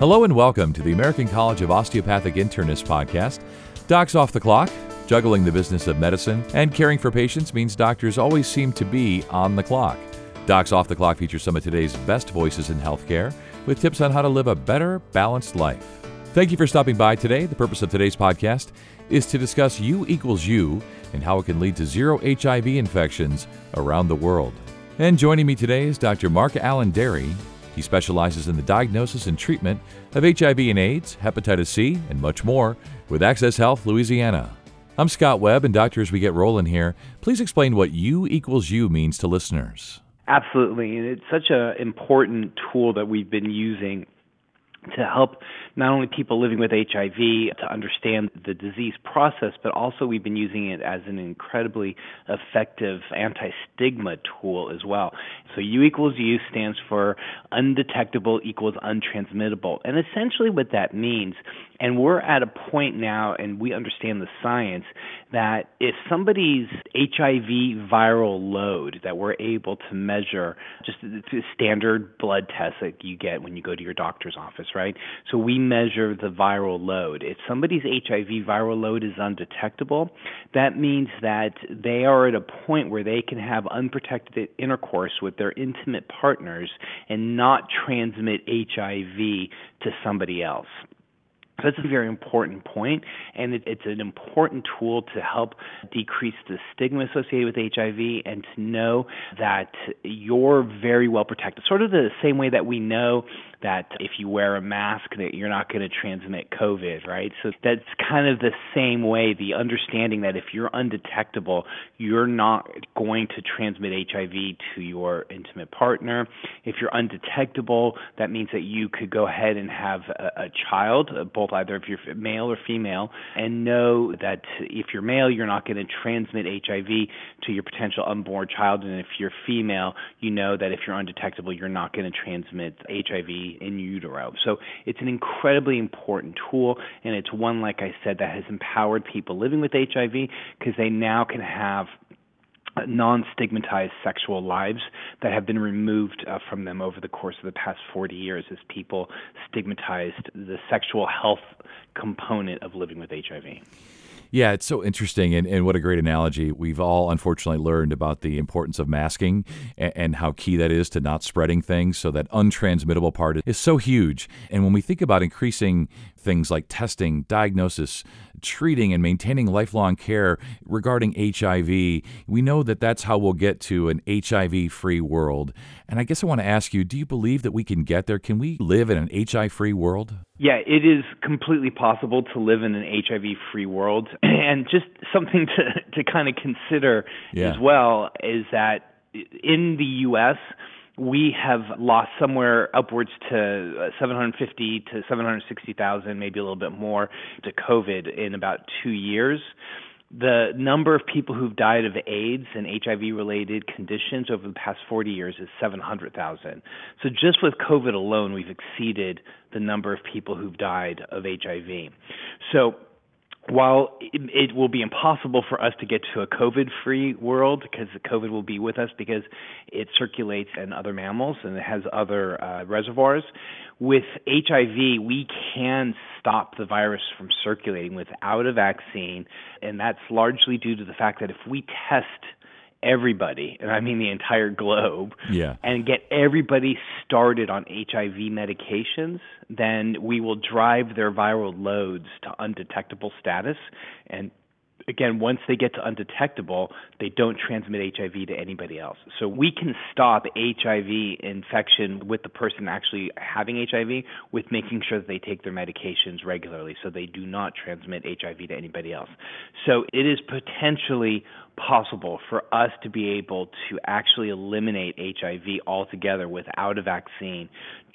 Hello and welcome to the American College of Osteopathic Internists podcast. Docs off the clock. Juggling the business of medicine and caring for patients means doctors always seem to be on the clock. Docs Off the Clock features some of today's best voices in healthcare with tips on how to live a better, balanced life. Thank you for stopping by today. The purpose of today's podcast is to discuss U equals U and how it can lead to zero HIV infections around the world. And joining me today is Dr. Mark Alain Dery. He specializes in the diagnosis and treatment of HIV and AIDS, hepatitis C, and much more with Access Health Louisiana. I'm Scott Webb, and doctor, as we get rolling here, please explain what U equals U means to listeners. Absolutely, and it's such an important tool that we've been using to help not only people living with HIV to understand the disease process, but also we've been using it as an incredibly effective anti stigma tool as well. So U equals U stands for undetectable equals untransmittable. And essentially what that means, and we're at a point now, and we understand the science, that if somebody's HIV viral load that we're able to measure, just the standard blood test that you get when you go to your doctor's office, right? So we measure the viral load. If somebody's HIV viral load is undetectable, that means that they are at a point where they can have unprotected intercourse with their intimate partners and not transmit HIV to somebody else. So that's a very important point, and it, it's an important tool to help decrease the stigma associated with HIV and to know that you're very well protected. Sort of the same way that we know that if you wear a mask that you're not going to transmit COVID, right? So that's kind of the same way, the understanding that if you're undetectable, you're not going to transmit HIV to your intimate partner. If you're undetectable, that means that you could go ahead and have a, a child, uh, either if you're male or female, and know that if you're male, you're not going to transmit HIV to your potential unborn child, and if you're female, you know that if you're undetectable, you're not going to transmit HIV in utero. So it's an incredibly important tool, and it's one, like I said, that has empowered people living with HIV because they now can have non stigmatized sexual lives that have been removed uh, from them over the course of the past 40 years as people stigmatized the sexual health component of living with HIV. Yeah, it's so interesting, and, and what a great analogy. We've all unfortunately learned about the importance of masking and, and, how key that is to not spreading things. So, that untransmittable part is so huge. And when we think about increasing things like testing, diagnosis, treating, and maintaining lifelong care regarding HIV, we know that that's how we'll get to an HIV free world. And I guess I want to ask you do you believe that we can get there? Can we live in an HIV free world? Yeah, it is completely possible to live in an HIV free world. And just something to, to kind of consider yeah. as well is that in the U.S., we have lost somewhere upwards to uh, 750 to 760,000, maybe a little bit more, to COVID in about two years the number of people who've died of AIDS and HIV related conditions over the past 40 years is 700,000. So just with COVID alone, we've exceeded the number of people who've died of HIV. So while it, it, will be impossible for us to get to a COVID free world because COVID will be with us because it circulates in other mammals and it has other uh, reservoirs, with HIV, we can stop the virus from circulating without a vaccine, and that's largely due to the fact that if we test everybody, and I mean the entire globe, yeah. and get everybody started on HIV medications, then we will drive their viral loads to undetectable status and again, once they get to undetectable, they don't transmit HIV to anybody else. So we can stop HIV infection with the person actually having HIV with making sure that they take their medications regularly so they do not transmit HIV to anybody else. So it is potentially possible for us to be able to actually eliminate HIV altogether without a vaccine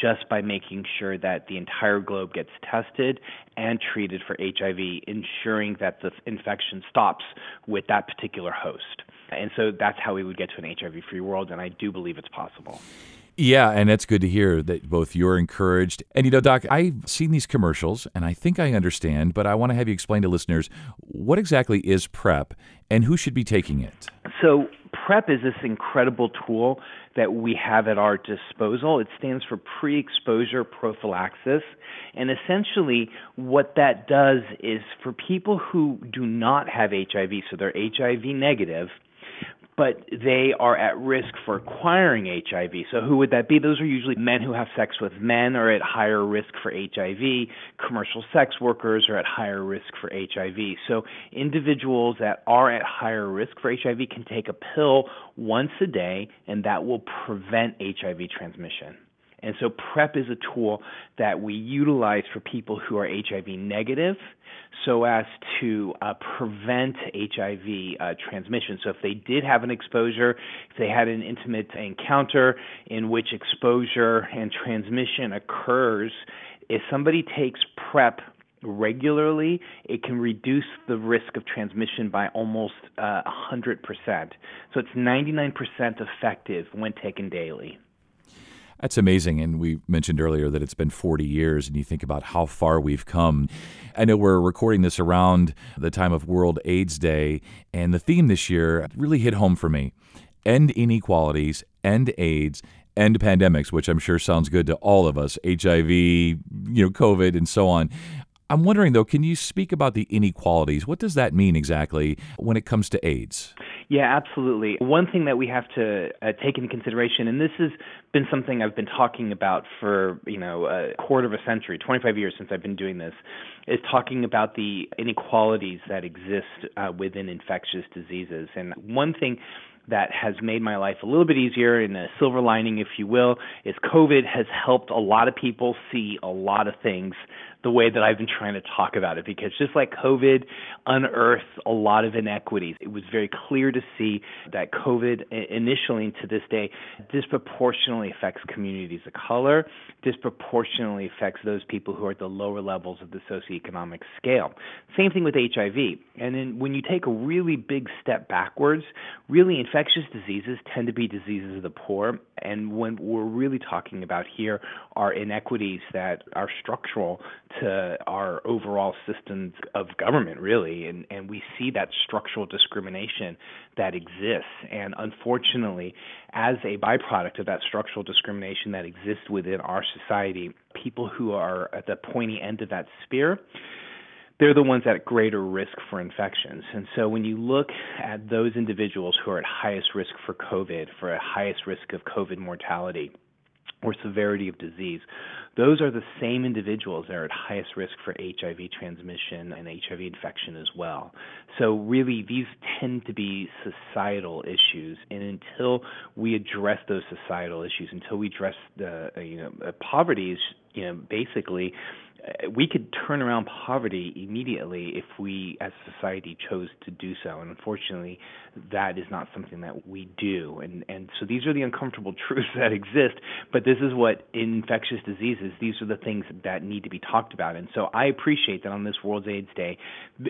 just by making sure that the entire globe gets tested and treated for HIV, ensuring that the infection stops with that particular host. And so that's how we would get to an HIV free world, and I do believe it's possible. Yeah, and it's good to hear that both you're encouraged. And you know, Doc, I've seen these commercials and I think I understand, but I want to have you explain to listeners what exactly is PrEP and who should be taking it. So, PrEP is this incredible tool that we have at our disposal. It stands for pre exposure prophylaxis. And essentially, what that does is for people who do not have HIV, so they're HIV negative, but they are at risk for acquiring HIV. So, who would that be? Those are usually men who have sex with men are at higher risk for HIV. Commercial sex workers are at higher risk for HIV. So, individuals that are at higher risk for HIV can take a pill once a day, and that will prevent HIV transmission. And so PrEP is a tool that we utilize for people who are HIV negative so as to uh, prevent HIV uh, transmission. So if they did have an exposure, if they had an intimate encounter in which exposure and transmission occurs, if somebody takes PrEP regularly, it can reduce the risk of transmission by almost uh, 100%. So it's 99% effective when taken daily. That's amazing. And we mentioned earlier that it's been 40 years, and you think about how far we've come. I know we're recording this around the time of World AIDS Day, and the theme this year really hit home for me end inequalities, end AIDS, end pandemics, which I'm sure sounds good to all of us HIV, you know, COVID, and so on. I'm wondering though, can you speak about the inequalities? What does that mean exactly when it comes to AIDS? Yeah, absolutely. One thing that we have to uh, take into consideration, and this has been something I've been talking about for you know a quarter of a century, 25 years since I've been doing this, is talking about the inequalities that exist uh, within infectious diseases. And one thing that has made my life a little bit easier and a silver lining, if you will, is COVID has helped a lot of people see a lot of things the way that I've been trying to talk about it because just like COVID unearthed a lot of inequities, it was very clear to see that COVID initially and to this day disproportionately affects communities of color, disproportionately affects those people who are at the lower levels of the socioeconomic scale. Same thing with HIV. And then when you take a really big step backwards, really infectious diseases tend to be diseases of the poor. And when we're really talking about here are inequities that are structural to our overall systems of government, really. And, and we see that structural discrimination that exists. And unfortunately, as a byproduct of that structural discrimination that exists within our society, people who are at the pointy end of that spear, they're the ones at greater risk for infections. And so when you look at those individuals who are at highest risk for COVID, for a highest risk of COVID mortality, or severity of disease, those are the same individuals that are at highest risk for HIV transmission and HIV infection as well. So, really, these tend to be societal issues. And until we address those societal issues, until we address the, you know, poverty is, you know, basically uh, we could turn around poverty immediately if we as a society chose to do so. And unfortunately that is not something that we do. And and so these are the uncomfortable truths that exist but this is what infectious diseases these are the things that need to be talked about. And so I appreciate that on this World AIDS Day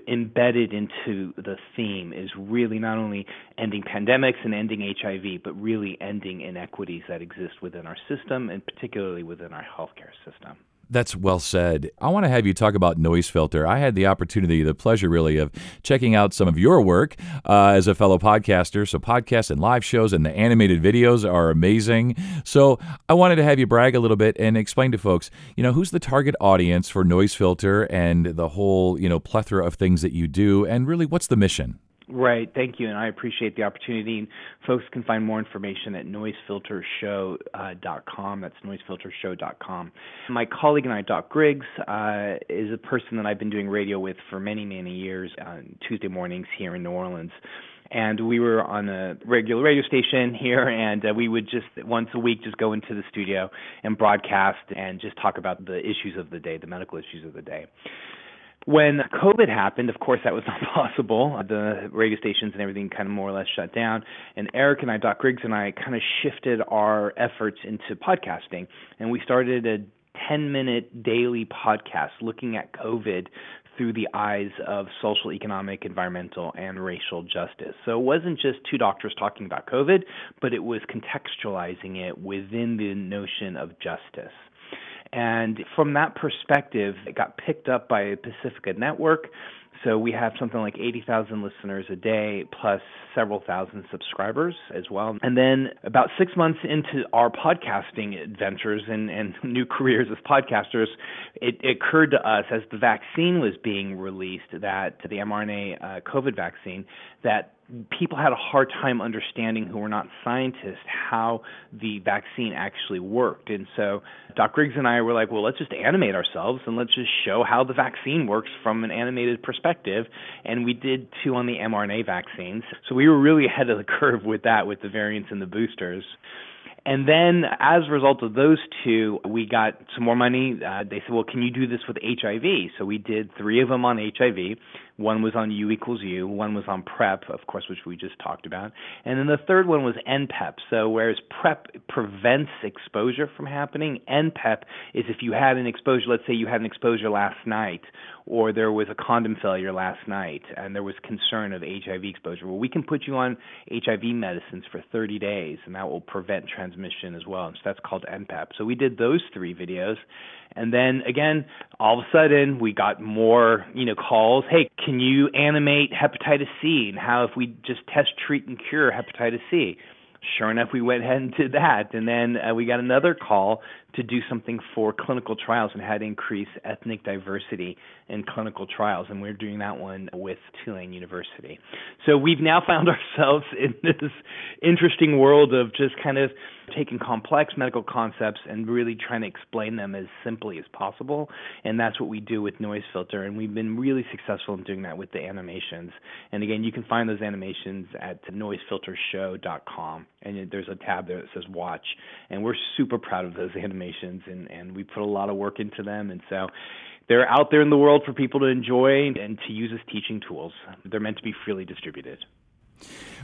embedded into the theme is really not only ending pandemics and ending HIV but really ending inequities that exist within our system and particularly within our healthcare system that's well said. I want to have you talk about Noise Filter. I had the opportunity, the pleasure really, of checking out some of your work uh, as a fellow podcaster. So, podcasts and live shows and the animated videos are amazing. So, I wanted to have you brag a little bit and explain to folks, you know, who's the target audience for Noise Filter and the whole, you know, plethora of things that you do, and really what's the mission? Right. Thank you. And I appreciate the opportunity. And folks can find more information at noisefiltershow.com. That's noisefiltershow.com. My colleague and I, Doc Griggs, uh, is a person that I've been doing radio with for many, many years on Tuesday mornings here in New Orleans and we were on a regular radio station here and uh, we would just once a week just go into the studio and broadcast and just talk about the issues of the day the medical issues of the day when COVID happened, of course, that was not possible. The radio stations and everything kind of more or less shut down. And Eric and I, Doc Griggs and I, kind of shifted our efforts into podcasting. And we started a 10 minute daily podcast looking at COVID through the eyes of social, economic, environmental, and racial justice. So it wasn't just two doctors talking about COVID, but it was contextualizing it within the notion of justice. And from that perspective, it got picked up by Pacifica Network. So we have something like 80,000 listeners a day, plus several thousand subscribers as well. And then about six months into our podcasting adventures and, and new careers as podcasters, it, it occurred to us as the vaccine was being released, that the mRNA uh, COVID vaccine, that people had a hard time understanding who were not scientists how the vaccine actually worked. And so Doc Griggs and I were like, well, let's just animate ourselves and let's just show how the vaccine works from an animated perspective. And we did two on the mRNA vaccines. So we were really ahead of the curve with that, with the variants and the boosters. And then, as a result of those two, we got some more money. Uh, they said, "Well, can you do this with HIV?" So we did three of them on HIV. One was on U equals U. One was on PrEP, of course, which we just talked about. And then the third one was NPEP. So whereas PrEP prevents exposure from happening, NPEP is if you had an exposure. Let's say you had an exposure last night, or there was a condom failure last night, and there was concern of HIV exposure. Well, we can put you on HIV medicines for 30 days, and that will prevent transmission as well. And so that's called NPEP. So we did those three videos, and then again, all of a sudden, we got more, you know, calls. Hey, can you animate hepatitis C? And how if we just test, treat, and cure hepatitis C? Sure enough, we went ahead and did that. And then uh, we got another call to do something for clinical trials and how to increase ethnic diversity in clinical trials. And we're doing that one with Tulane University. So we've now found ourselves in this interesting world of just kind of taking complex medical concepts and really trying to explain them as simply as possible. And that's what we do with Noise Filter. And we've been really successful in doing that with the animations. And again, you can find those animations at noisefiltershow.com. And there's a tab there that says watch. And we're super proud of those animations and, and we put a lot of work into them. And so they're out there in the world for people to enjoy and to use as teaching tools. They're meant to be freely distributed.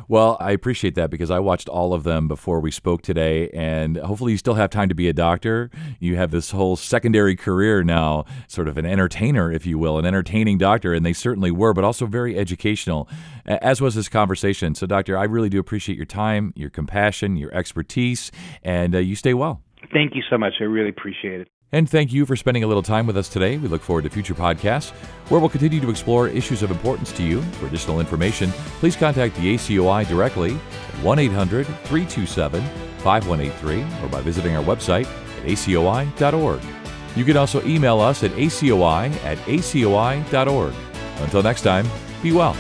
Well, I appreciate that because I watched all of them before we spoke today, and hopefully, you still have time to be a doctor. You have this whole secondary career now, sort of an entertainer, if you will, an entertaining doctor, and they certainly were, but also very educational, as was this conversation. So, Doctor, I really do appreciate your time, your compassion, your expertise, and uh, you stay well. Thank you so much. I really appreciate it. And thank you for spending a little time with us today. We look forward to future podcasts where we'll continue to explore issues of importance to you. For additional information, please contact the ACOI directly at 1 800 327 5183 or by visiting our website at acoi.org. You can also email us at acoi at acoi.org. Until next time, be well.